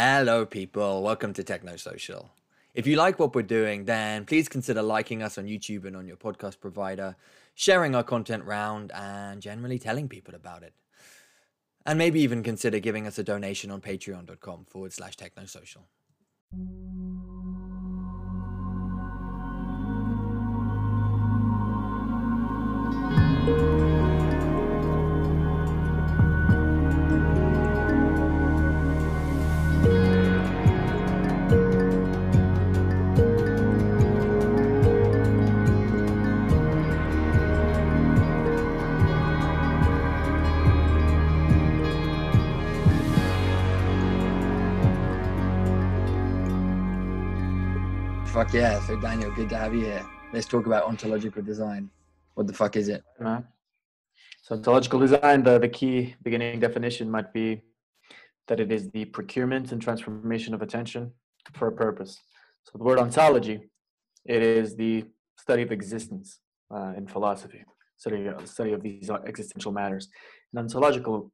Hello, people. Welcome to Techno Social. If you like what we're doing, then please consider liking us on YouTube and on your podcast provider, sharing our content round, and generally telling people about it. And maybe even consider giving us a donation on patreon.com forward slash technosocial. Fuck yeah. So, Daniel, good to have you here. Let's talk about ontological design. What the fuck is it? Uh, so ontological design, the, the key beginning definition might be that it is the procurement and transformation of attention for a purpose. So the word ontology, it is the study of existence uh, in philosophy, study, study of these existential matters. And ontological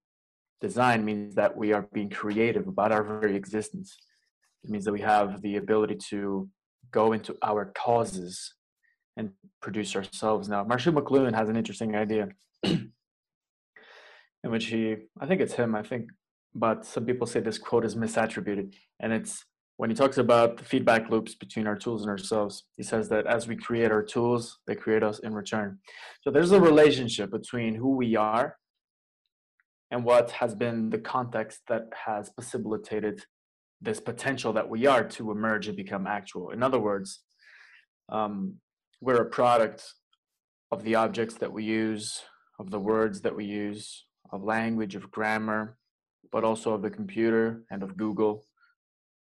design means that we are being creative about our very existence. It means that we have the ability to go into our causes and produce ourselves. Now, Marshall McLuhan has an interesting idea in which he, I think it's him, I think, but some people say this quote is misattributed. And it's when he talks about the feedback loops between our tools and ourselves, he says that as we create our tools, they create us in return. So there's a relationship between who we are and what has been the context that has facilitated this potential that we are to emerge and become actual. In other words, um, we're a product of the objects that we use, of the words that we use, of language, of grammar, but also of the computer and of Google.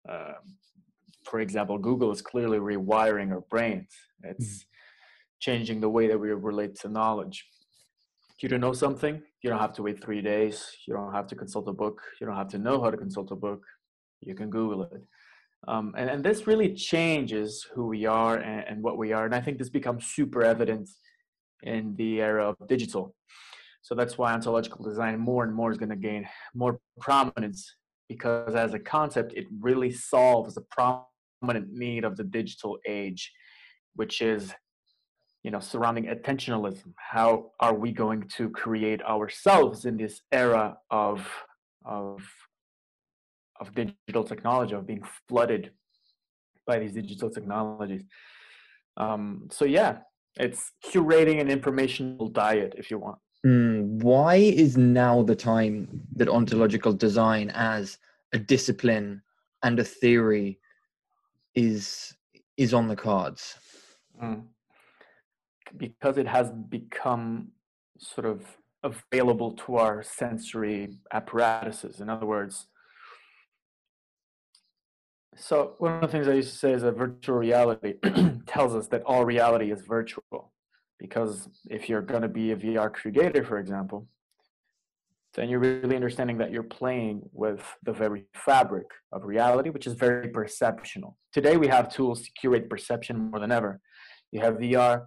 Uh, for example, Google is clearly rewiring our brains. It's mm. changing the way that we relate to knowledge. If You don't know something, you don't have to wait three days. You don't have to consult a book. You don't have to know how to consult a book you can google it. Um, and, and this really changes who we are and, and what we are. And i think this becomes super evident in the era of digital. So that's why ontological design more and more is going to gain more prominence because as a concept it really solves the prominent need of the digital age which is you know surrounding attentionalism. How are we going to create ourselves in this era of of of digital technology, of being flooded by these digital technologies. Um, so yeah, it's curating an informational diet, if you want. Mm, why is now the time that ontological design as a discipline and a theory is is on the cards? Mm. Because it has become sort of available to our sensory apparatuses. In other words, so one of the things I used to say is that virtual reality tells us that all reality is virtual. Because if you're going to be a VR creator, for example, then you're really understanding that you're playing with the very fabric of reality, which is very perceptional. Today we have tools to curate perception more than ever. You have VR,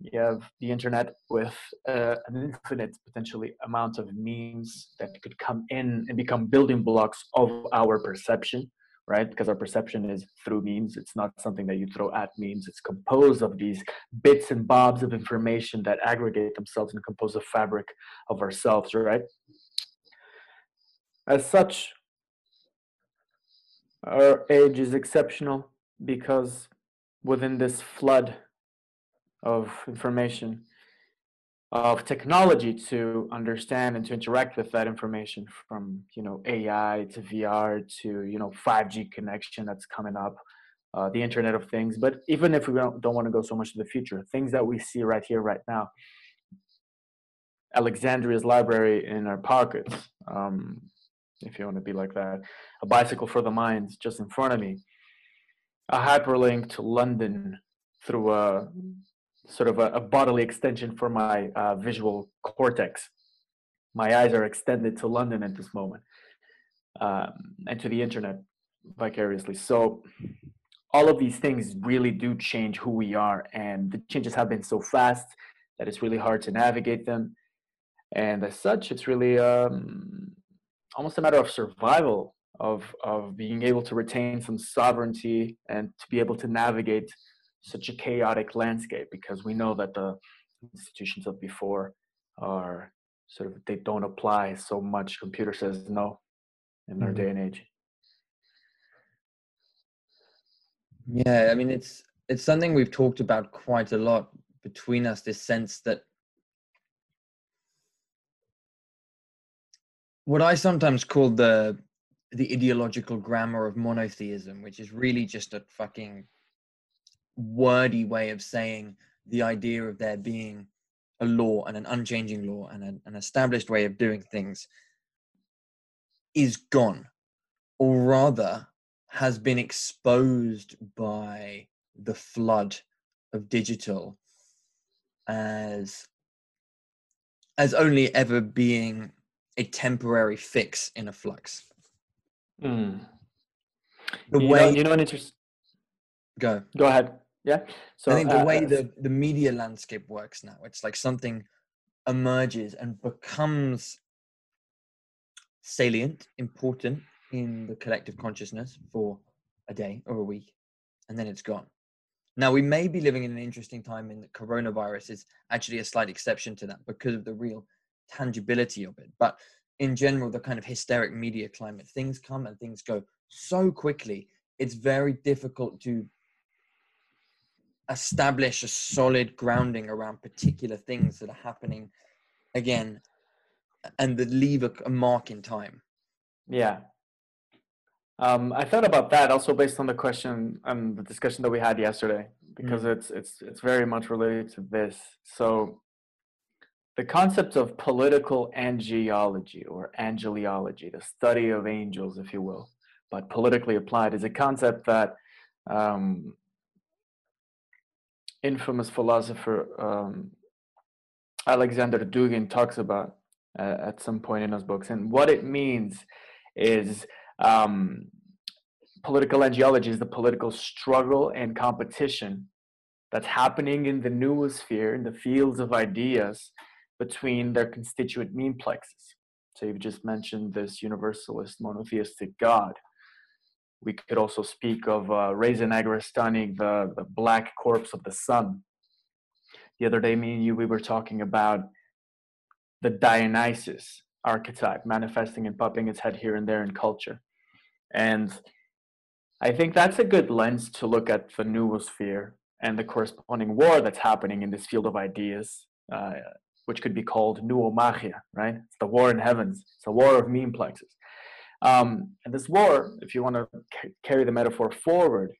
you have the internet with uh, an infinite potentially amount of memes that could come in and become building blocks of our perception right? Because our perception is through memes. It's not something that you throw at memes. It's composed of these bits and bobs of information that aggregate themselves and compose a fabric of ourselves, right? As such, our age is exceptional because within this flood of information, of technology to understand and to interact with that information from you know AI to VR to you know 5G connection that's coming up, uh, the Internet of Things. But even if we don't, don't want to go so much to the future, things that we see right here, right now, Alexandria's library in our pockets, um, if you want to be like that, a bicycle for the mind just in front of me, a hyperlink to London through a sort of a, a bodily extension for my uh, visual cortex. My eyes are extended to London at this moment um, and to the internet vicariously. So, all of these things really do change who we are, and the changes have been so fast that it's really hard to navigate them. And as such, it's really um, almost a matter of survival of of being able to retain some sovereignty and to be able to navigate such a chaotic landscape because we know that the institutions of before are sort of they don't apply so much computer says no in mm-hmm. our day and age yeah i mean it's it's something we've talked about quite a lot between us this sense that what i sometimes call the the ideological grammar of monotheism which is really just a fucking wordy way of saying the idea of there being a law and an unchanging law and an, an established way of doing things is gone or rather has been exposed by the flood of digital as as only ever being a temporary fix in a flux. Mm. The you way know, you know an interest. Go. Go ahead. Yeah. So I think the uh, way uh, the the media landscape works now, it's like something emerges and becomes salient, important in the collective consciousness for a day or a week, and then it's gone. Now, we may be living in an interesting time in that coronavirus is actually a slight exception to that because of the real tangibility of it. But in general, the kind of hysteric media climate, things come and things go so quickly, it's very difficult to establish a solid grounding around particular things that are happening again and that leave a, a mark in time. Yeah. Um, I thought about that also based on the question and um, the discussion that we had yesterday, because mm. it's it's it's very much related to this. So, the concept of political angelology or angeliology, the study of angels, if you will, but politically applied, is a concept that um, infamous philosopher um, Alexander Dugin talks about uh, at some point in his books, and what it means is um, political angelology is the political struggle and competition that's happening in the noosphere, in the fields of ideas between their constituent meme plexes. So you've just mentioned this universalist monotheistic God. We could also speak of uh, Negarestani, the, the black corpse of the sun. The other day, me and you, we were talking about the Dionysus archetype manifesting and popping its head here and there in culture. And I think that's a good lens to look at the noosphere and the corresponding war that's happening in this field of ideas, uh, which could be called noomachia, right? It's the war in heavens. It's a war of meme plexes. Um, and this war, if you want to c- carry the metaphor forward,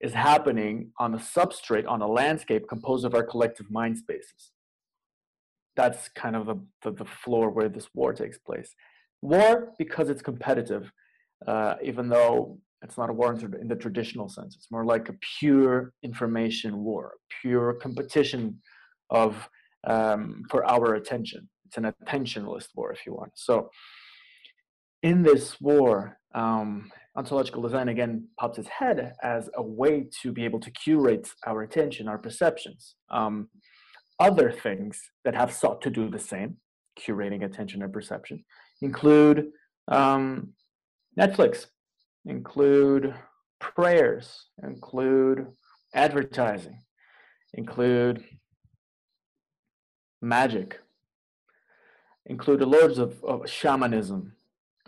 is happening on a substrate, on a landscape composed of our collective mind spaces. That's kind of the, the, the floor where this war takes place. War, because it's competitive, uh, even though it's not a war in the traditional sense. It's more like a pure information war, pure competition of um, for our attention. It's an attentionalist war, if you want. So, in this war, um, ontological design again pops its head as a way to be able to curate our attention, our perceptions. Um, other things that have sought to do the same, curating attention and perception, include um, Netflix, include prayers, include advertising, include magic, include the lords of, of shamanism.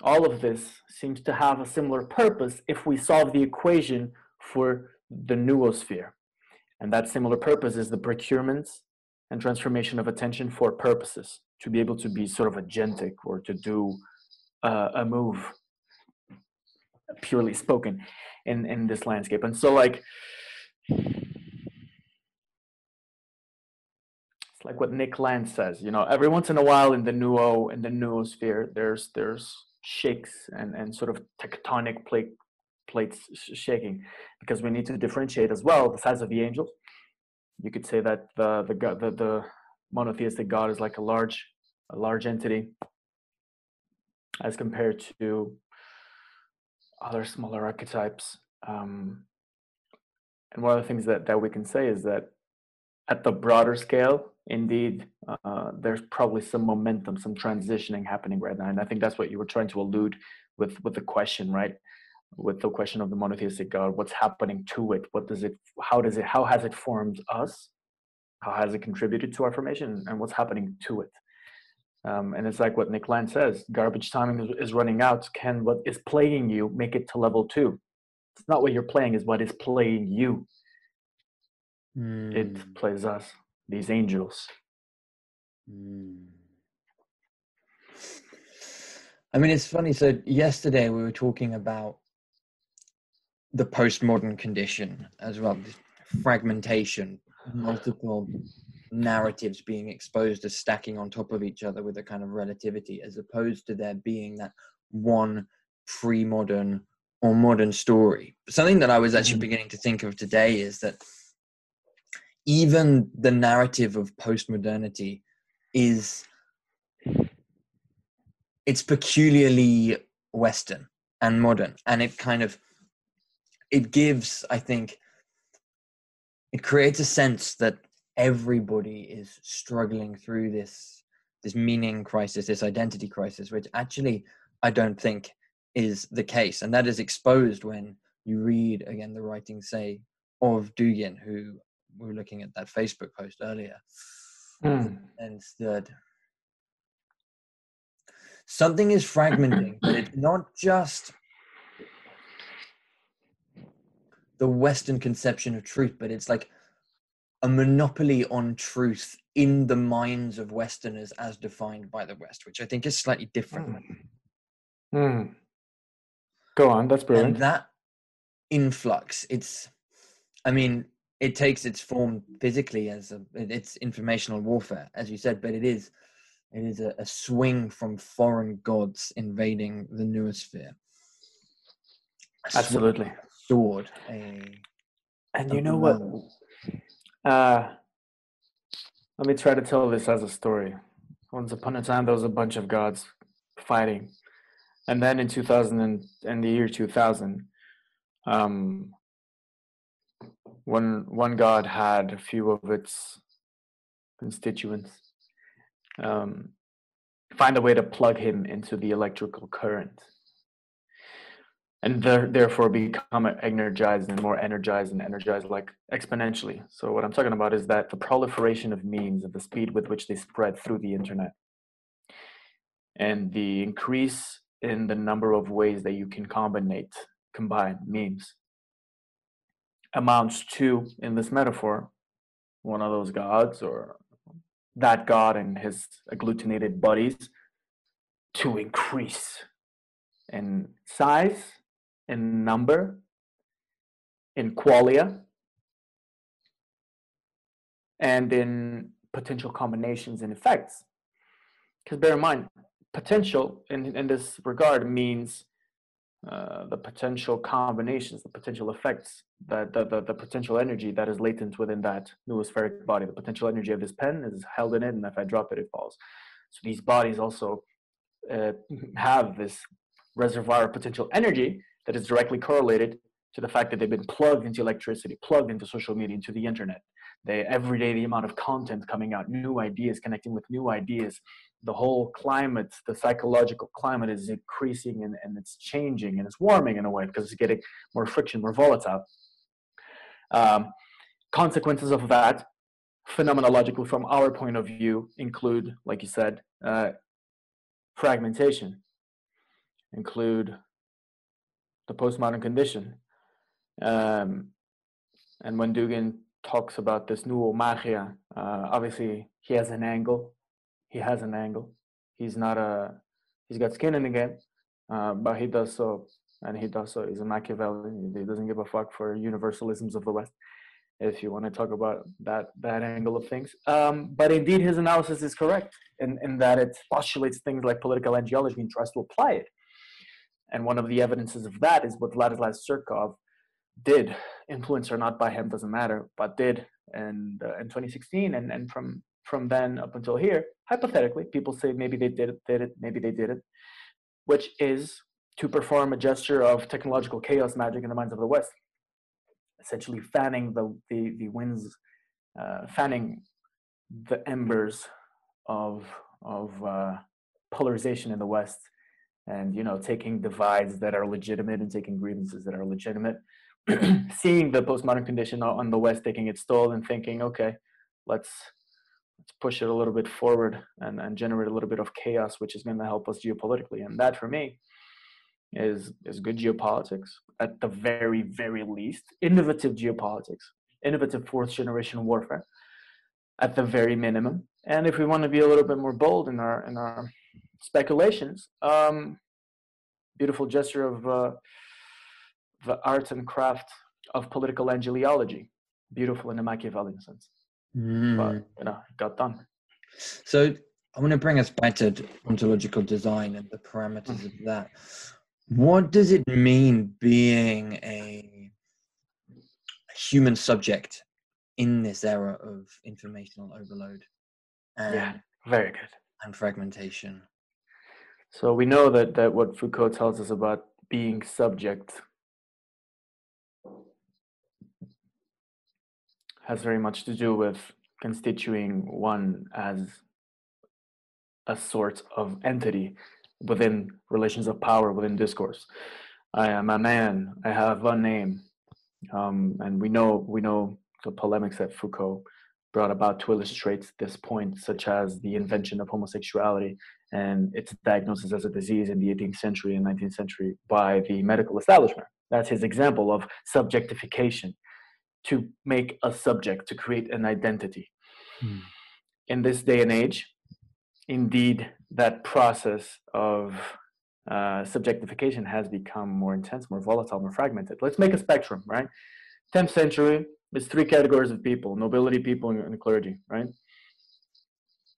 All of this seems to have a similar purpose if we solve the equation for the noosphere. And that similar purpose is the procurement and transformation of attention for purposes, to be able to be sort of agentic or to do uh, a move purely spoken in in this landscape and so like it's like what nick land says you know every once in a while in the nuo in the noosphere there's there's shakes and and sort of tectonic plate plates shaking because we need to differentiate as well the size of the angels you could say that the the the, the monotheistic god is like a large a large entity as compared to other smaller archetypes. Um, and one of the things that, that we can say is that at the broader scale, indeed, uh, there's probably some momentum, some transitioning happening right now. And I think that's what you were trying to allude with with the question, right? With the question of the monotheistic God, what's happening to it? What does it? How does it? How has it formed us? How has it contributed to our formation? And what's happening to it? Um, and it's like what Nick Land says: garbage timing is, is running out. Can what is playing you make it to level two? It's not what you're playing; is what is playing you. Mm. It plays us, these angels. Mm. I mean, it's funny. So yesterday we were talking about the postmodern condition as well, fragmentation, multiple narratives being exposed as stacking on top of each other with a kind of relativity, as opposed to there being that one pre-modern or modern story. Something that I was actually mm-hmm. beginning to think of today is that even the narrative of postmodernity is it's peculiarly western and modern and it kind of it gives i think it creates a sense that everybody is struggling through this this meaning crisis this identity crisis which actually i don't think is the case. And that is exposed when you read again the writing say of Dugin who we were looking at that facebook post earlier mm. and that something is fragmenting but it's not just the western conception of truth but it's like a monopoly on truth in the minds of westerners as defined by the west which i think is slightly different mm. Mm. go on that's brilliant and that influx it's i mean it takes its form physically as a, it's informational warfare as you said but it is it is a, a swing from foreign gods invading the noosphere. Absolutely. Sword. A, and you know what? Uh, let me try to tell this as a story. Once upon a time, there was a bunch of gods fighting. And then in 2000 and in the year 2000, um, one, one god had a few of its constituents um, find a way to plug him into the electrical current. And therefore become energized and more energized and energized like exponentially. So what i'm talking about is that the proliferation of memes and the speed with which they spread through the internet and the increase in the number of ways that you can combine combine memes amounts to in this metaphor one of those gods or that god and his agglutinated buddies to increase in size, in number, in qualia, and in potential combinations and effects. Because bear in mind, potential in, in this regard means uh, the potential combinations, the potential effects, the, the, the, the, potential energy that is latent within that noospheric body. The potential energy of this pen is held in it, and if I drop it, it falls. So these bodies also uh, have this reservoir of potential energy that is directly correlated to the fact that they've been plugged into electricity, plugged into social media, into the internet. They every day the amount of content coming out, new ideas, connecting with new ideas, the whole climate, the psychological climate is increasing and, and it's changing and it's warming in a way because it's getting more friction, more volatile. Um, consequences of that, phenomenologically from our point of view, include, like you said, uh, fragmentation, include the postmodern condition. Um, and when Dugin talks about this noomachia, uh, obviously he has an angle he has an angle. He's not a he's got skin in the game, uh, but he does so, and he does so. He's a Machiavellian. He doesn't give a fuck for universalisms of the West. If you want to talk about that that angle of things, um, but indeed his analysis is correct in, in that it postulates things like political angelology and tries to apply it. And one of the evidences of that is what Vladislav Surkov did, influenced or not by him doesn't matter, but did in uh, in 2016, and and from from then up until here, hypothetically, people say maybe they did it, did it, maybe they did it, which is to perform a gesture of technological chaos magic in the minds of the West, essentially fanning the the, the winds, uh, fanning the embers of of uh, polarization in the West and you know taking divides that are legitimate and taking grievances that are legitimate. Seeing the postmodern condition on the west taking its toll and thinking okay let's let's push it a little bit forward and, and generate a little bit of chaos which is going to help us geopolitically. And that for me is is good geopolitics at the very very least innovative geopolitics innovative fourth generation warfare at the very minimum. And if we want to be a little bit more bold in our in our speculations um beautiful gesture of uh, the art and craft of political angeleology beautiful in a machiavellian sense mm. but you know got done so i want to bring us back to ontological design and the parameters of that what does it mean being a human subject in this era of informational overload? And, yeah, very good. And fragmentation. So we know that that what Foucault tells us about being subject has very much to do with constituting one as a sort of entity within relations of power within discourse. I am a man. I have a name, um, and we know we know the polemics that Foucault brought about to illustrate this point, such as the invention of homosexuality and its diagnosis as a disease in the 18th century and 19th century by the medical establishment. That's his example of subjectification to make a subject, to create an identity. Hmm. In this day and age, indeed that process of uh, subjectification has become more intense, more volatile, more fragmented. Let's make a spectrum, right? 10th century, there's three categories of people nobility, people, and clergy, right?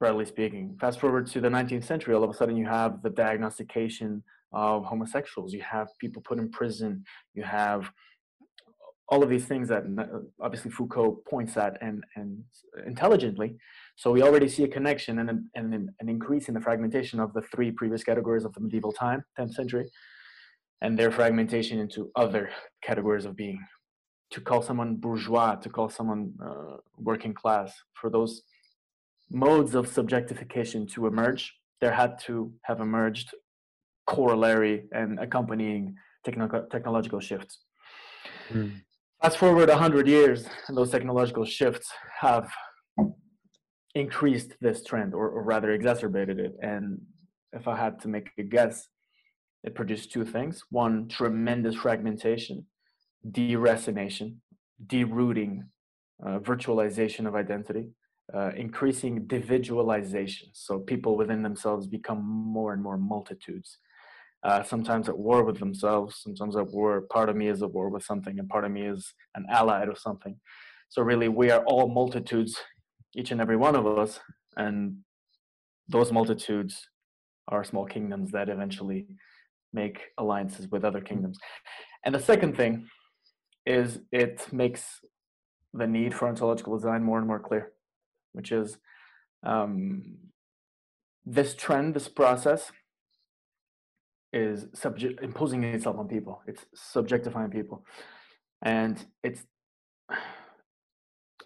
Broadly speaking. Fast forward to the 19th century, all of a sudden you have the diagnostication of homosexuals, you have people put in prison, you have all of these things that obviously Foucault points at and, and intelligently. So we already see a connection and an, and an increase in the fragmentation of the three previous categories of the medieval time, 10th century, and their fragmentation into other categories of being. To call someone bourgeois, to call someone uh, working class, for those modes of subjectification to emerge, there had to have emerged corollary and accompanying techno- technological shifts. Mm. Fast forward 100 years, and those technological shifts have increased this trend, or, or rather exacerbated it. And if I had to make a guess, it produced two things. One, tremendous fragmentation, deracination, derooting, uh, virtualization of identity, uh, increasing individualization. So people within themselves become more and more multitudes uh, sometimes at war with themselves, sometimes at war. Part of me is at war with something, and part of me is an ally of something. So really, we are all multitudes, each and every one of us, and those multitudes are small kingdoms that eventually make alliances with other kingdoms. And the second thing is it makes the need for ontological design more and more clear, which is um, this trend, this process is subject imposing itself on people. It's subjectifying people, and it's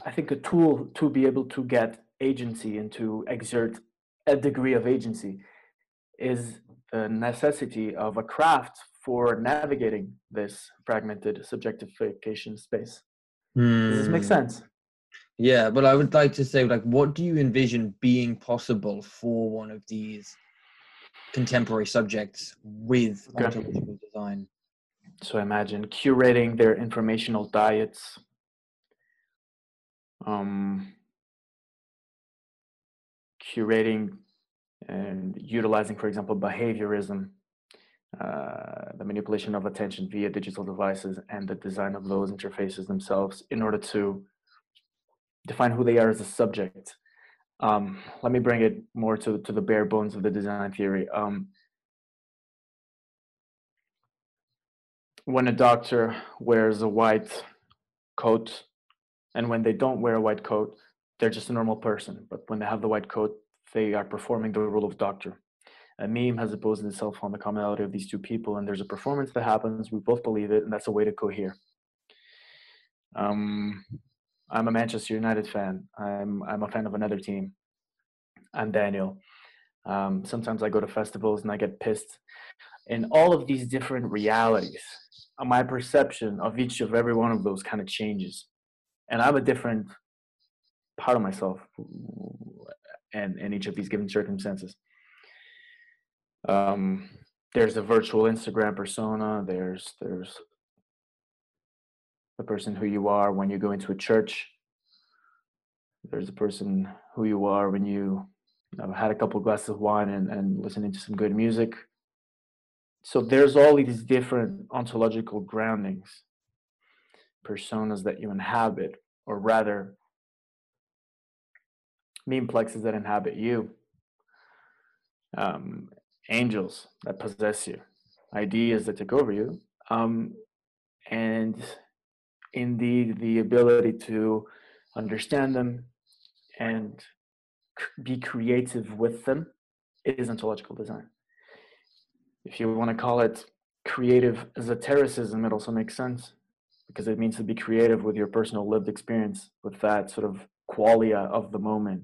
I think a tool to be able to get agency and to exert a degree of agency is the necessity of a craft for navigating this fragmented subjectification space. Mm. Does this make hmm. sense? Yeah, but I would like to say, like, what do you envision being possible for one of these contemporary subjects with okay. ontological design. So imagine curating their informational diets, um, curating and utilizing, for example, behaviorism, uh, the manipulation of attention via digital devices, and the design of those interfaces themselves in order to define who they are as a subject um, let me bring it more to, to the bare bones of the design theory. Um, when a doctor wears a white coat and when they don't wear a white coat, they're just a normal person. But when they have the white coat, they are performing the role of doctor. A meme has imposed itself on the commonality of these two people, and there's a performance that happens. We both believe it, and that's a way to cohere. Um, I'm a Manchester United fan. I'm I'm a fan of another team. I'm Daniel. Um, sometimes I go to festivals and I get pissed in all of these different realities, uh, my perception of each of every one of those kind of changes. And I'm a different part of myself and in each of these given circumstances. Um, there's a virtual Instagram persona. There's there's the person who you are when you go into a church. There's a person who you are when you, know, had a couple of glasses of wine and, and listening to some good music. So there's all these different ontological groundings, personas that you inhabit, or rather, meme plexes that inhabit you. Um, angels that possess you, ideas that take over you, um, and indeed the ability to understand them and be creative with them is ontological design. If you want to call it creative esotericism, it also makes sense because it means to be creative with your personal lived experience, with that sort of qualia of the moment,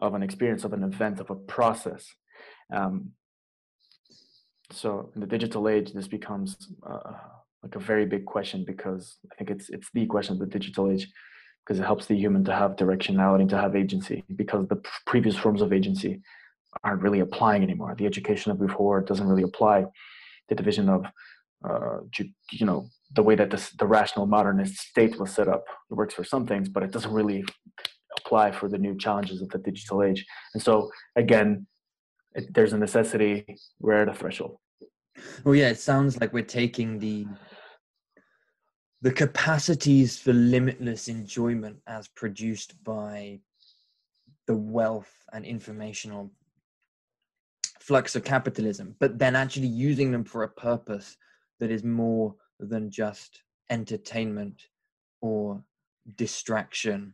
of an experience, of an event, of a process. Um, so in the digital age, this becomes uh, like a very big question because I think it's it's the question of the digital age because it helps the human to have directionality, to have agency because the previous forms of agency aren't really applying anymore. The education of before doesn't really apply. The division of uh, you know the way that this, the rational modernist state was set up it works for some things but it doesn't really apply for the new challenges of the digital age and so again it, there's a necessity we're at a threshold well yeah it sounds like we're taking the the capacities for limitless enjoyment as produced by the wealth and informational flux of capitalism but then actually using them for a purpose that is more than just entertainment or distraction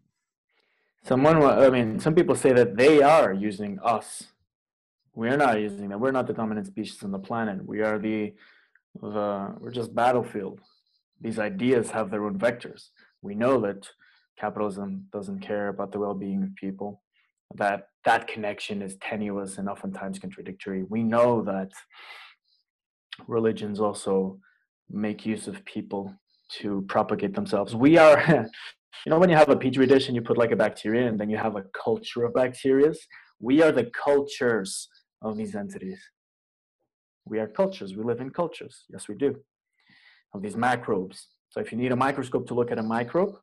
someone i mean some people say that they are using us we're not using them. We're not the dominant species on the planet. We are the, the we're just battlefield. These ideas have their own vectors. We know that capitalism doesn't care about the well-being of people. That that connection is tenuous and oftentimes contradictory. We know that religions also make use of people to propagate themselves. We are, you know, when you have a petri dish and you put like a bacteria in and then you have a culture of bacteria, we are the cultures of these entities. We are cultures, we live in cultures. Yes, we do. Of these microbes. So if you need a microscope to look at a microbe,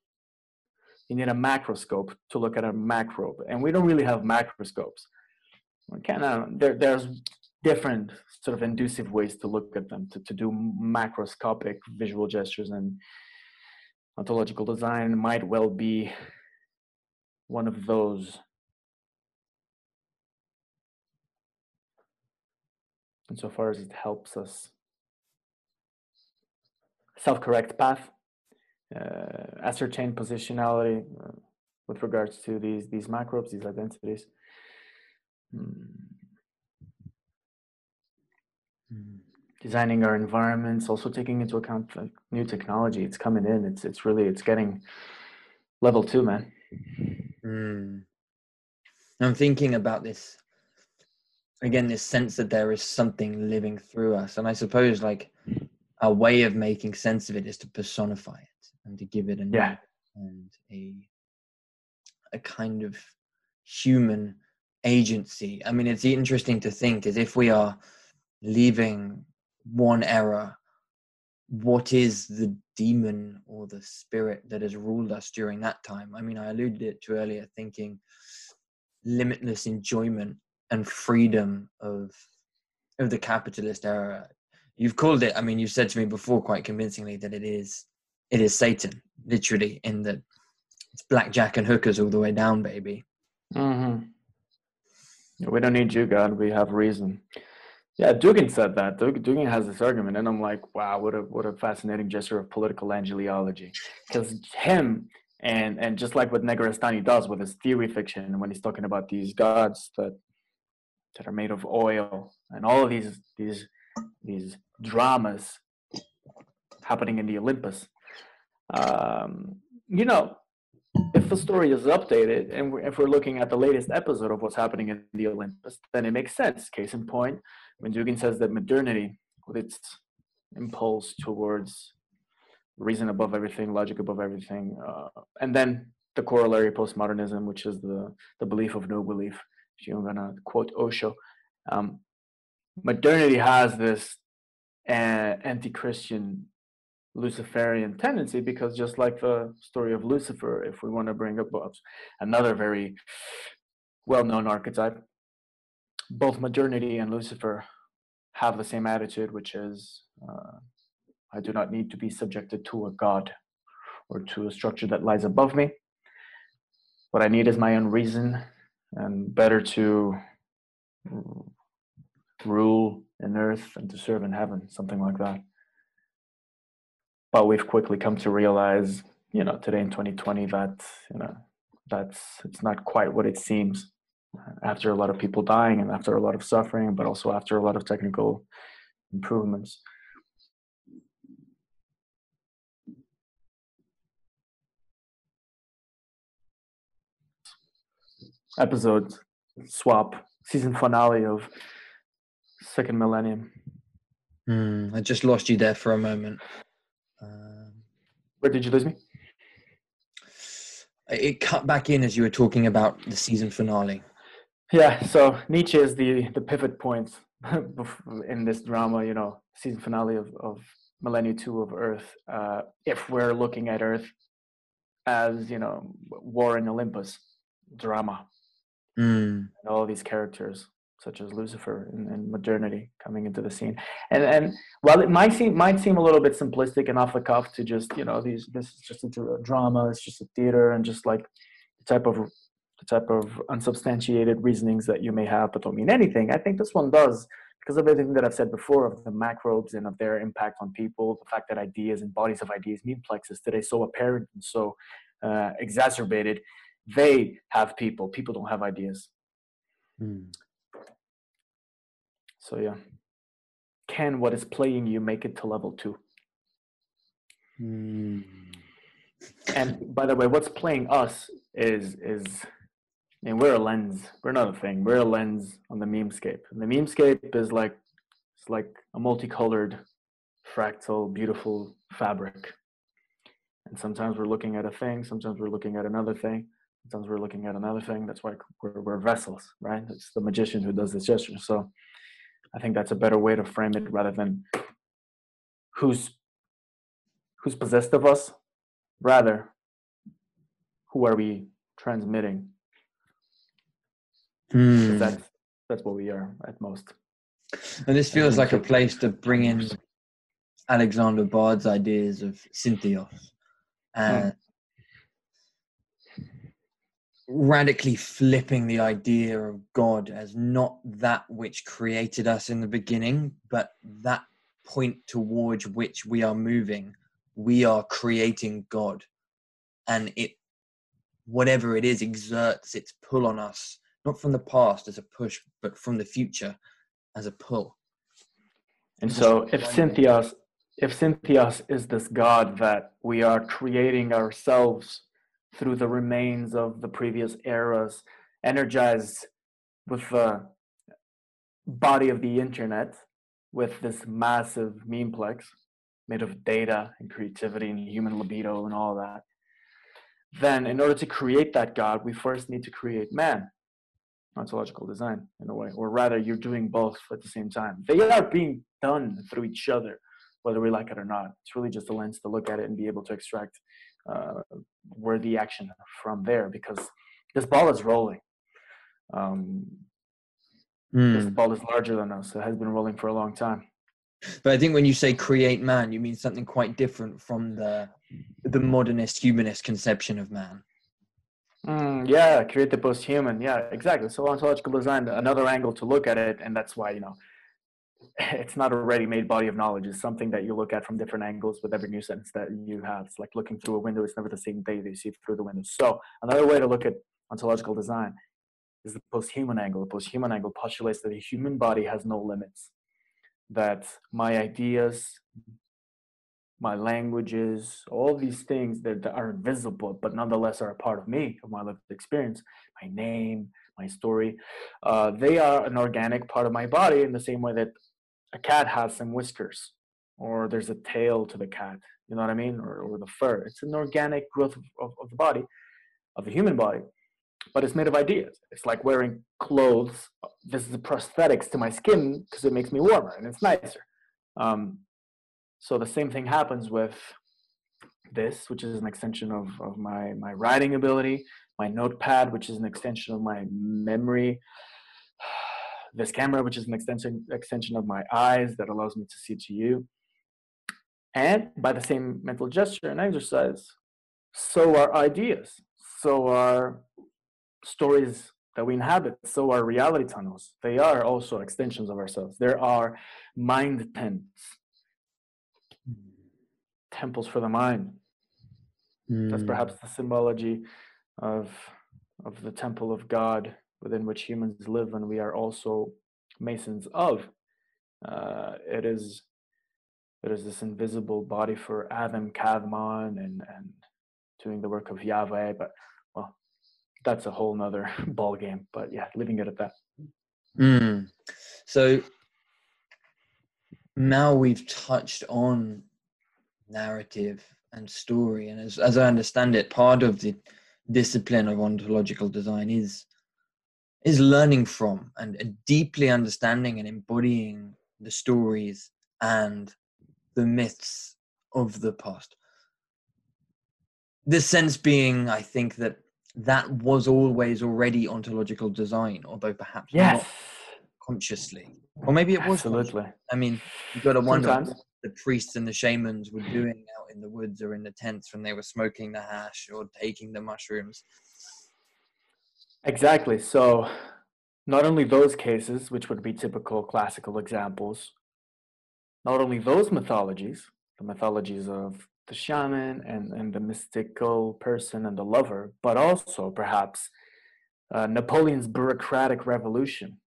you need a macroscope to look at a macrobe. And we don't really have macroscopes. We kind of, uh, there, there's different sort of inducive ways to look at them, to, to do macroscopic visual gestures and ontological design might well be one of those insofar as it helps us self-correct path, uh, ascertain positionality uh, with regards to these these microbes, these identities. Mm. Mm. Designing our environments, also taking into account like new technology. It's coming in. It's it's really it's getting level two, man. Mm. I'm thinking about this again this sense that there is something living through us and i suppose like a way of making sense of it is to personify it and to give it a yeah. and a a kind of human agency i mean it's interesting to think as if we are leaving one era what is the demon or the spirit that has ruled us during that time i mean i alluded it to earlier thinking limitless enjoyment and freedom of of the capitalist era. You've called it. I mean, you've said to me before quite convincingly that it is it is Satan, literally, in that it's blackjack and hookers all the way down, baby. Mm-hmm. We don't need you, God. We have reason. Yeah, Dugin said that. Dugin has this argument, and I'm like, wow, what a what a fascinating gesture of political angeliology. Because him and and just like what Negarestani does with his theory fiction, when he's talking about these gods that that are made of oil and all of these these these dramas happening in the Olympus. Um, you know, if the story is updated and we're, if we're looking at the latest episode of what's happening in the Olympus, then it makes sense. Case in point, when Dugin says that modernity with its impulse towards reason above everything, logic above everything, uh, and then the corollary postmodernism, which is the the belief of no belief. I'm gonna quote Osho. Um, modernity has this anti-Christian Luciferian tendency because just like the story of Lucifer, if we want to bring up another very well-known archetype, both modernity and Lucifer have the same attitude, which is uh, I do not need to be subjected to a god or to a structure that lies above me. What I need is my own reason and better to rule in earth and to serve in heaven, something like that. But we've quickly come to realize, you know, today in 2020 that, you know, that's it's not quite what it seems after a lot of people dying and after a lot of suffering, but also after a lot of technical improvements. Episode swap season finale of second millennium. Mm, I just lost you there for a moment. Um, Where did you lose me? It cut back in as you were talking about the season finale. Yeah, so Nietzsche is the the pivot point in this drama. You know, season finale of of Millennium Two of Earth. Uh, if we're looking at Earth as you know, War in Olympus drama, mm. and all these characters such as Lucifer and, and, modernity coming into the scene. And and while it might seem might seem a little bit simplistic and off the cuff to just you know these this is just a drama, it's just a theater, and just like the type of the type of unsubstantiated reasonings that you may have but don't mean anything. I think this one does because of everything that I've said before of the macrobes and of their impact on people, the fact that ideas and bodies of ideas, meme plexes today so apparent and so uh, exacerbated. They have people. People don't have ideas. Hmm. So yeah, can what is playing you make it to level two? Mm. And by the way, what's playing us is is I mean, we're a lens. We're not a thing. We're a lens on the memescape. And the memescape is like it's like a multicolored, fractal, beautiful fabric. And sometimes we're looking at a thing. Sometimes we're looking at another thing. Sometimes we're looking at another thing. That's why we're, we're vessels, right? It's the magician who does this gesture. So I think that's a better way to frame it rather than who's who's possessed of us, rather who are we transmitting? Mm. That's that's what we are at most. And this feels like a place to bring in Alexander Bard's ideas of syntheos and mm. Radically flipping the idea of God as not that which created us in the beginning, but that point towards which we are moving. We are creating God. And it, whatever it is, exerts its pull on us not from the past as a push, but from the future as a pull. And so, if Syntheos, if Syntheos is this God that we are creating ourselves through the remains of the previous eras, energized with the body of the internet, with this massive memeplex made of data and creativity and human libido and all that, then in order to create that God, we first need to create man ontological design in a way, or rather, you're doing both at the same time. They are being done through each other, whether we like it or not. It's really just a lens to look at it and be able to extract uh, worthy action from there because this ball is rolling. Um, mm. This ball is larger than us. It has been rolling for a long time. But I think when you say create man, you mean something quite different from the the modernist humanist conception of man. Mm, yeah, create the post-human. Yeah, exactly. So ontological design, another angle to look at it, and that's why you know it's not a ready-made body of knowledge. It's something that you look at from different angles with every new sentence that you have. It's like looking through a window. It's never the same day that you see through the window. So another way to look at ontological design is the post-human angle. The post-human angle postulates that the human body has no limits. That my ideas, my languages, all these things that, that, are invisible, but nonetheless are a part of me, of my lived experience, my name, my story, uh, they are an organic part of my body in the same way that a cat has some whiskers or there's a tail to the cat you know what i mean? Or, or the fur. It's an organic growth of, of, of the body of the human body but it's made of ideas. It's like wearing clothes this is a prosthetics to my skin because it makes me warmer and it's nicer. Um, so the same thing happens with this which is an extension of, of my my writing ability my notepad which is an extension of my memory this camera which is an extension extension of my eyes that allows me to see to you and by the same mental gesture and exercise, so are ideas, so are stories that we inhabit, so are reality tunnels. They are also extensions of ourselves. There are mind tents, temples for the mind. Mm. That's hmm. perhaps the symbology of, of the temple of God within which humans live, and we are also masons of. Uh, it is there is this invisible body for Adam Kadmon and, and doing the work of Yahweh. But well, that's a whole nother ball game. But yeah, leaving it at that. Mm. So now we've touched on narrative and story, and as as I understand it, part of the discipline of ontological design is is learning from and deeply understanding and embodying the stories and the myths of the past. The sense being, I think, that that was always already ontological design, although perhaps yes. not consciously. Or maybe it was. Absolutely. I mean, you've got to wonder Sometimes. what the priests and the shamans were doing out in the woods or in the tents when they were smoking the hash or taking the mushrooms. Exactly. So, not only those cases, which would be typical classical examples, not only those mythologies, the mythologies of the shaman and, and the mystical person and the lover, but also perhaps uh, Napoleon's bureaucratic revolution,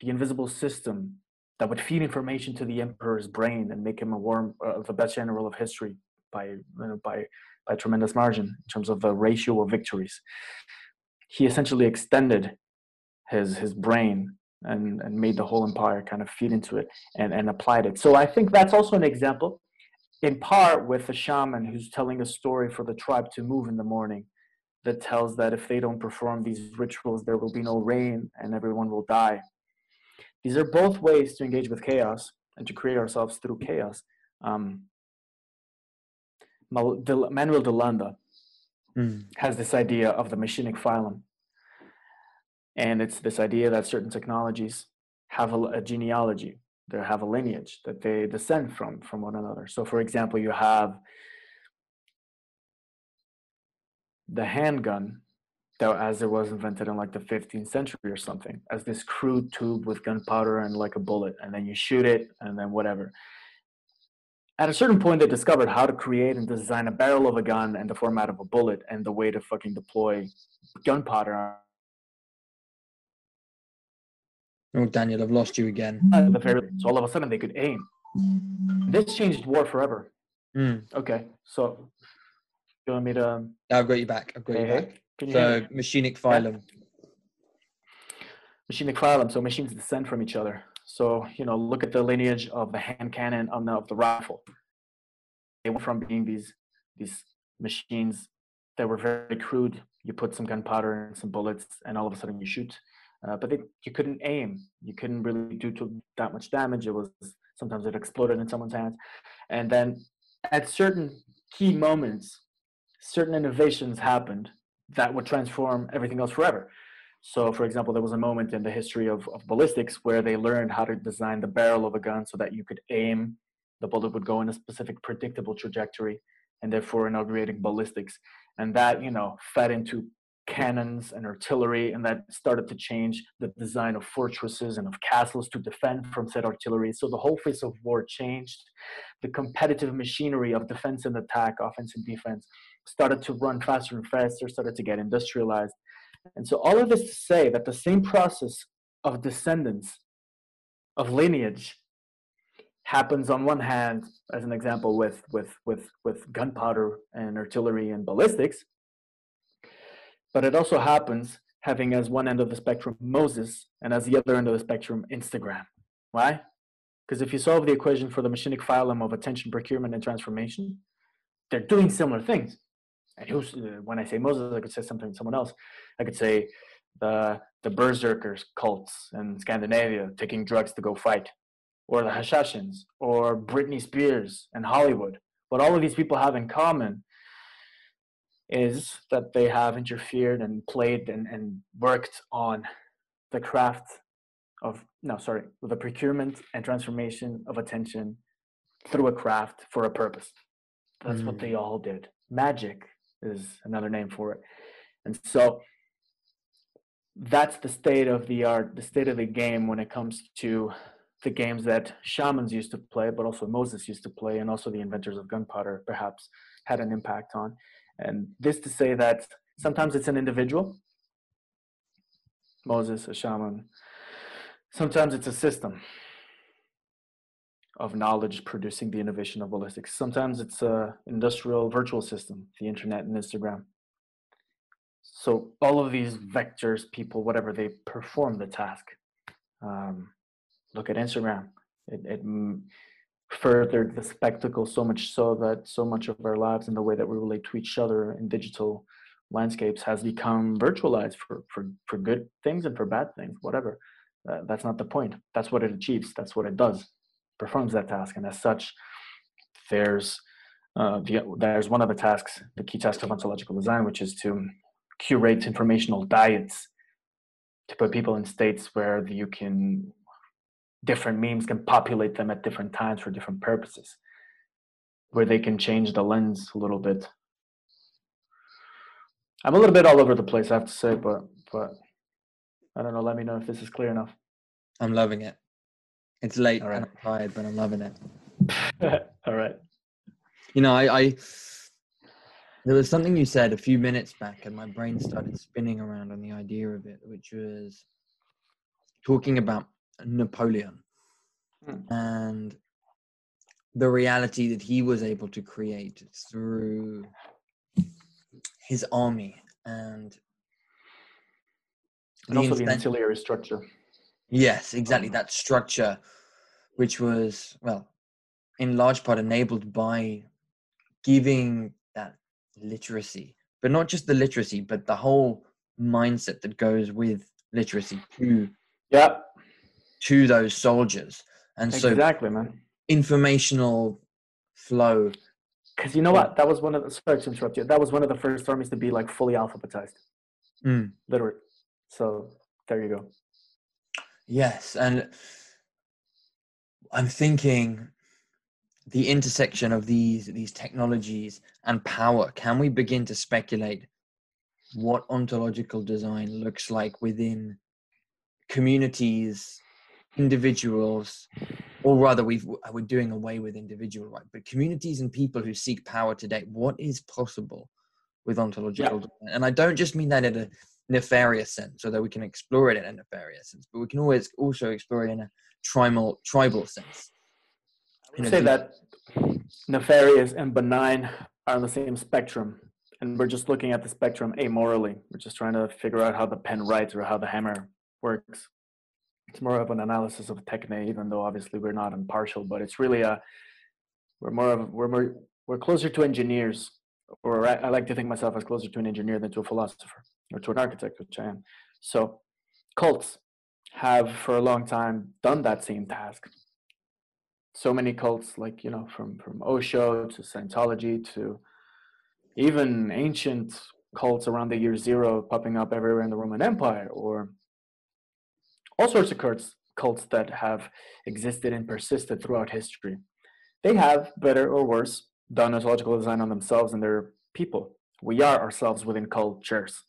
the invisible system that would feed information to the emperor's brain and make him a warm, uh, the best general of history by, you know, by, by tremendous margin in terms of the ratio of victories. He essentially extended his, his brain and, and made the whole empire kind of feed into it and, and applied it. So I think that's also an example, in part with a shaman who's telling a story for the tribe to move in the morning that tells that if they don't perform these rituals, there will be no rain and everyone will die. These are both ways to engage with chaos and to create ourselves through chaos. Um, Manuel de Landa mm. has this idea of the machinic phylum, and it's this idea that certain technologies have a, a genealogy, they have a lineage that they descend from from one another. So, for example, you have the handgun that as it was invented in like the 15th century or something as this crude tube with gunpowder and like a bullet and then you shoot it and then whatever at a certain point they discovered how to create and design a barrel of a gun and the format of a bullet and the way to fucking deploy gunpowder Oh, Daniel, I've lost you again. the so all of a sudden they could aim. This changed war forever. Mm. Okay, so you want me to? I've got you back. I've got hey, you back. You so machinic phylum. Machinic phylum. So machines descend from each other. So you know, look at the lineage of the hand cannon on the, of the rifle. They went from being these these machines that were very crude. You put some gunpowder and some bullets, and all of a sudden you shoot uh, but it, you couldn't aim. You couldn't really do that much damage. It was sometimes it exploded in someone's hands, and then at certain key moments, certain innovations happened that would transform everything else forever. So, for example, there was a moment in the history of, of ballistics where they learned how to design the barrel of a gun so that you could aim, the bullet would go in a specific predictable trajectory, and therefore inaugurating ballistics. And that, you know, fed into cannons and artillery, and that started to change the design of fortresses and of castles to defend from said artillery. So the whole face of war changed. The competitive machinery of defense and attack, offense and defense, started to run faster and faster, started to get industrialized. And so all of this to say that the same process of descendants, of lineage, happens on one hand, as an example, with with with with gunpowder and artillery and ballistics, but it also happens having as one end of the spectrum Moses and as the other end of the spectrum Instagram. Why? Because if you solve the equation for the machinic phylum of attention, procurement, and transformation, they're doing similar things. And who's, uh, when I say Moses, I could say something someone else. I could say the the berserkers cults in Scandinavia taking drugs to go fight, or the Hashashins, or Britney Spears and Hollywood. What all of these people have in common is that they have interfered and played and, and worked on the craft of no sorry the procurement and transformation of attention through a craft for a purpose that's mm. what they all did magic is another name for it. And so that's the state of the art the state of the game when it comes to the games that shamans used to play but also moses used to play and also the inventors of gunpowder perhaps had an impact on. And this to say that sometimes it's an individual moses a shaman. Sometimes it's a system of knowledge producing the innovation of ballistics. Sometimes it's a industrial virtual system, the internet and Instagram. So all of these vectors, people, whatever, they perform the task. Um, look at Instagram. It, it furthered the spectacle so much so that so much of our lives and the way that we relate to each other in digital landscapes has become virtualized for, for, for good things and for bad things, whatever. Uh, that's not the point. That's what it achieves. That's what it does. Performs that task, and as such, there's uh, the, there's one of the tasks, the key task of ontological design, which is to curate informational diets to put people in states where you can different memes can populate them at different times for different purposes, where they can change the lens a little bit. I'm a little bit all over the place, I have to say, but but I don't know. Let me know if this is clear enough. I'm loving it. It's late and I'm tired, but I'm loving it. All right. You know, I, I there was something you said a few minutes back, and my brain started spinning around on the idea of it, which was talking about Napoleon hmm. and the reality that he was able to create through his army and and also the ancillary structure. Yes, exactly. That structure, which was, well, in large part enabled by giving that literacy, but not just the literacy, but the whole mindset that goes with literacy to yeah to those soldiers and so exactly man informational flow because you know what that was one of the sorry to interrupt you that was one of the first armies to be like fully alphabetized mm. literate so there you go. Yes, and I'm thinking the intersection of these these technologies and power. Can we begin to speculate what ontological design looks like within communities, individuals, or rather, we've we're doing away with individual right, but communities and people who seek power today. What is possible with ontological yeah. design? And I don't just mean that in a nefarious sense, although we can explore it in a nefarious sense, but we can always also explore it in a tribal tribal sense. I would say that nefarious and benign are on the same spectrum, and we're just looking at the spectrum amorally. We're just trying to figure out how the pen writes or how the hammer works. It's more of an analysis of techne, even though obviously we're not impartial. But it's really a we're more of we're more we're closer to engineers, or I, I like to think myself as closer to an engineer than to a philosopher or to an architect, which I am. So cults have for a long time done that same task. So many cults, like you know, from from Osho to Scientology to even ancient cults around the year zero popping up everywhere in the Roman Empire, or all sorts of cults, cults that have existed and persisted throughout history. They have, better or worse, done ontological design on themselves and their people. We are ourselves within cultures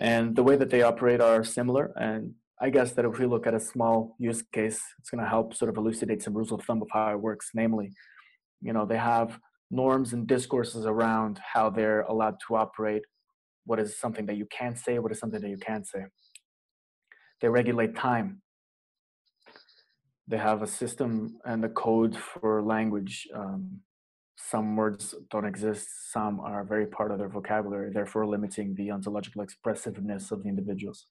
and the way that they operate are similar. And I guess that if we look at a small use case, it's going to help sort of elucidate some rules of thumb of how it works. Namely, you know, they have norms and discourses around how they're allowed to operate. What is something that you can say? What is something that you can't say? They regulate time. They have a system and a code for language. Um, some words don't exist, some are very part of their vocabulary, therefore limiting the ontological expressiveness of the individuals.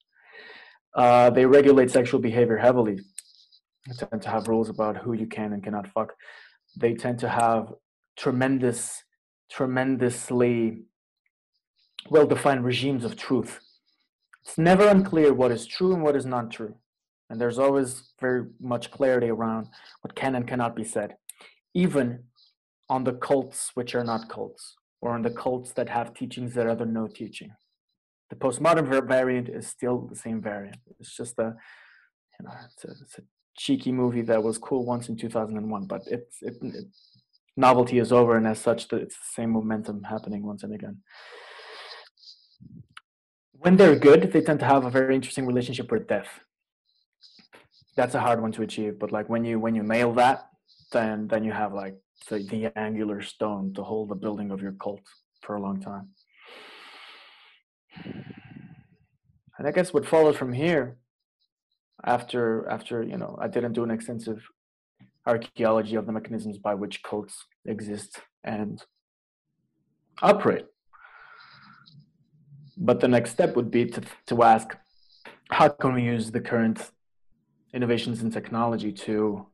Uh, they regulate sexual behavior heavily. they tend to have rules about who you can and cannot fuck. They tend to have tremendous, tremendously well defined regimes of truth. It's never unclear what is true and what is not true. And there's always very much clarity around what can and cannot be said, even on the cults which are not cults, or on the cults that have teachings that other no teaching. The postmodern variant is still the same variant. It's just a, you know, it's a, it's a cheeky movie that was cool once in 2001, but it's it, it, novelty is over, and as such, it's the same momentum happening once and again. When they're good, they tend to have a very interesting relationship with death. That's a hard one to achieve, but like when you when you nail that, then then you have like the, the angular stone to hold the building of your cult for a long time. And I guess what follows from here after after you know i didn't do an extensive archaeology of the mechanisms by which cults exist and operate but the next step would be to, to ask how can we use the current innovations in technology to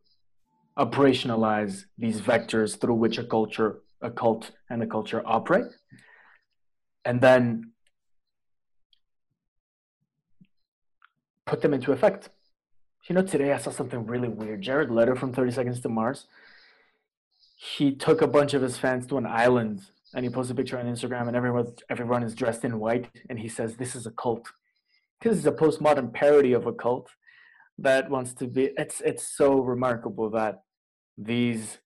operationalize these vectors through which a culture a cult and a culture operate and then put them into effect you know, today I saw something really weird. Jared Leto from 30 Seconds to Mars, he took a bunch of his fans to an island and he posted a picture on Instagram and everyone, everyone is dressed in white and he says, this is a cult. This is a postmodern parody of a cult that wants to be, it's, it's so remarkable that these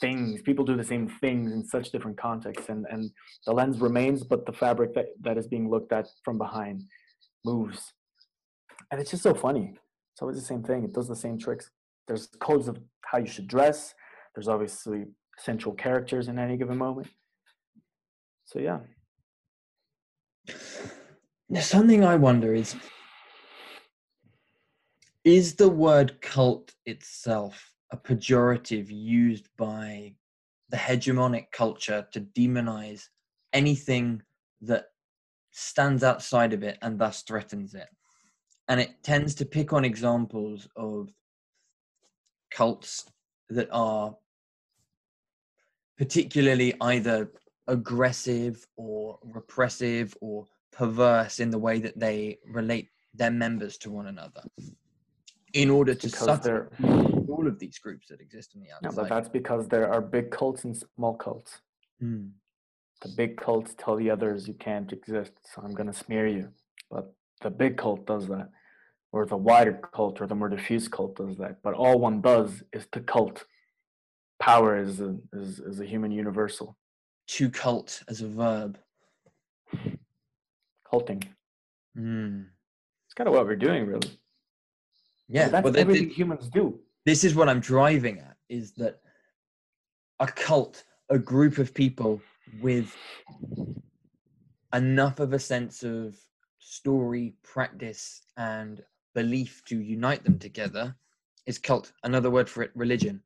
things, people do the same things in such different contexts and, and the lens remains, but the fabric that, that is being looked at from behind moves. And it's just so funny it's always the same thing. It does the same tricks. There's codes of how you should dress. There's obviously central characters in any given moment. So yeah. Something I wonder is is the word cult itself a pejorative used by the hegemonic culture to demonize anything that stands outside of it and thus threatens it? and it tends to pick on examples of cults that are particularly either aggressive or repressive or perverse in the way that they relate their members to one another in order to sutter all of these groups that exist in the outside. Yeah, but that's because there are big cults and small cults. Mm. The big cults tell the others you can't exist, so I'm going to smear you. But the big cult does that or the wider cult or the more diffuse cult does that. But all one does is to cult. Power is a, is, is a human universal. To cult as a verb. Culting. Mm. It's kind of what we're doing, really. Yeah, that's well, everything humans do. This is what I'm driving at: is that a cult, a group of people with enough of a sense of story, practice, and belief to unite them together is cult. Another word for it, religion.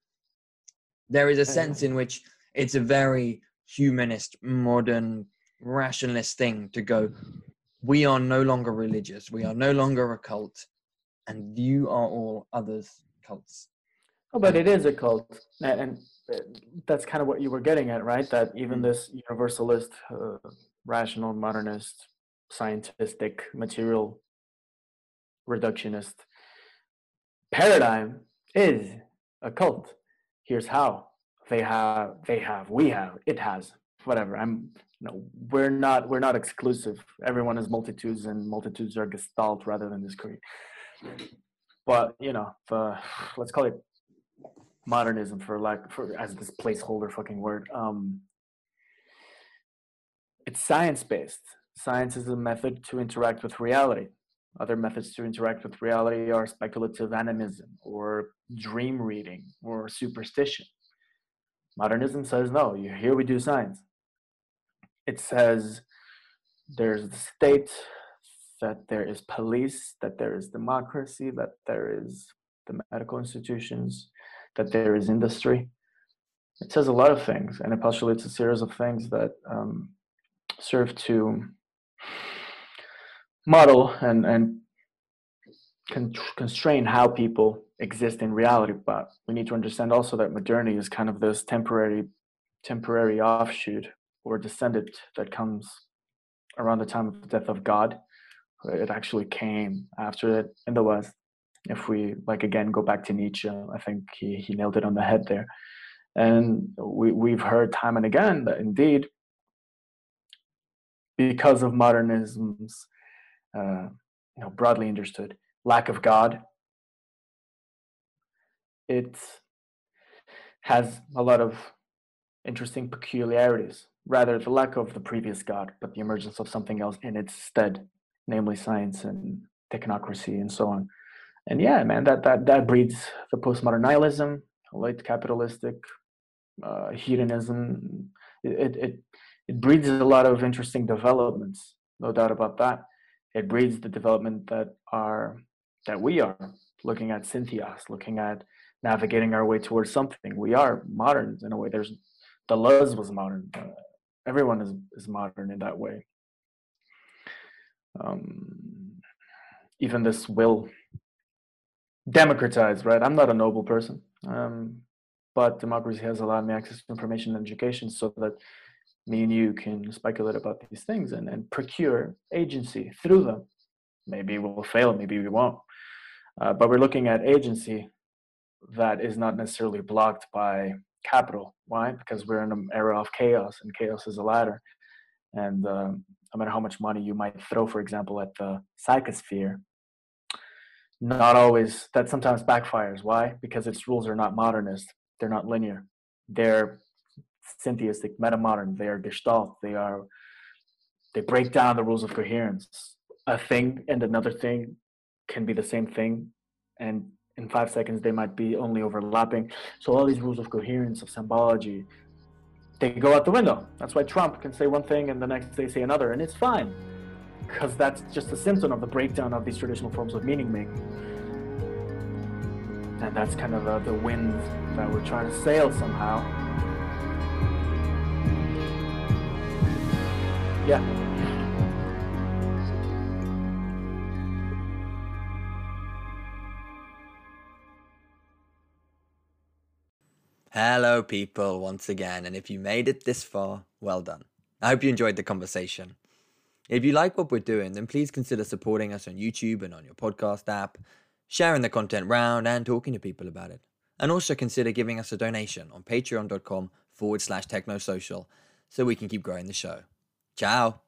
There is a sense in which it's a very humanist, modern, rationalist thing to go, we are no longer religious, we are no longer a cult, and you are all others cults. Oh, but it is a cult. And uh, that's kind of what you were getting at, right? That even mm. this universalist, uh, rational, modernist, scientific, material reductionist paradigm is a cult. Here's how they have, they have, we have, it has, whatever. I'm, you know, we're not, we're not exclusive. Everyone is multitudes, and multitudes are gestalt rather than discrete. But you know, the, let's call it modernism for lack for as this placeholder fucking word. Um, it's science based. Science is a method to interact with reality. Other methods to interact with reality are speculative animism or dream reading or superstition. Modernism says no, here we do science. It says there's the state, that there is police, that there is democracy, that there is the medical institutions, that there is industry. It says a lot of things, and it postulates a series of things that um, serve to model and, and con- constrain how people exist in reality. But we need to understand also that modernity is kind of this temporary, temporary offshoot or descendant that comes around the time of the death of God. It actually came after it in the West. If we like again go back to Nietzsche, I think he, he nailed it on the head there. And we, we've heard time and again that indeed, because of modernism's, uh, you know, broadly understood lack of God, it has a lot of interesting peculiarities. Rather, the lack of the previous God, but the emergence of something else in its stead, namely science and technocracy and so on. And yeah, man, that that that breeds the postmodern nihilism, late capitalistic uh, hedonism. It, it it breeds a lot of interesting developments, no doubt about that. It breeds the development that are that we are looking at Cynthias, looking at navigating our way towards something. We are moderns in a way. There's the Deleuze was modern. Uh, everyone is is modern in that way. Um, even this will democratize, right? I'm not a noble person. Um, but democracy has allowed me access to information and education so that me and you can speculate about these things and, and procure agency through them. Maybe we'll fail, maybe we won't. Uh, but we're looking at agency that is not necessarily blocked by capital. Why? Because we're in an era of chaos, and chaos is a ladder. And um, no matter how much money you might throw, for example, at the psychosphere, not always, that sometimes backfires. Why? Because its rules are not modernist. They're not linear. They're syntheistic, metamodern. They are gestalt. They are they break down the rules of coherence. A thing and another thing can be the same thing, and in five seconds they might be only overlapping. So all these rules of coherence of symbology, they go out the window. That's why Trump can say one thing and the next day say another, and it's fine, because that's just a symptom of the breakdown of these traditional forms of meaning making and that's kind of uh, the wind that we're trying to sail somehow. Yeah. Hello, people, once again. And if you made it this far, well done. I hope you enjoyed the conversation. If you like what we're doing, then please consider supporting us on YouTube and on your podcast app sharing the content round, and talking to people about it. And also consider giving us a donation on patreon.com forward slash technosocial so we can keep growing the show. Ciao.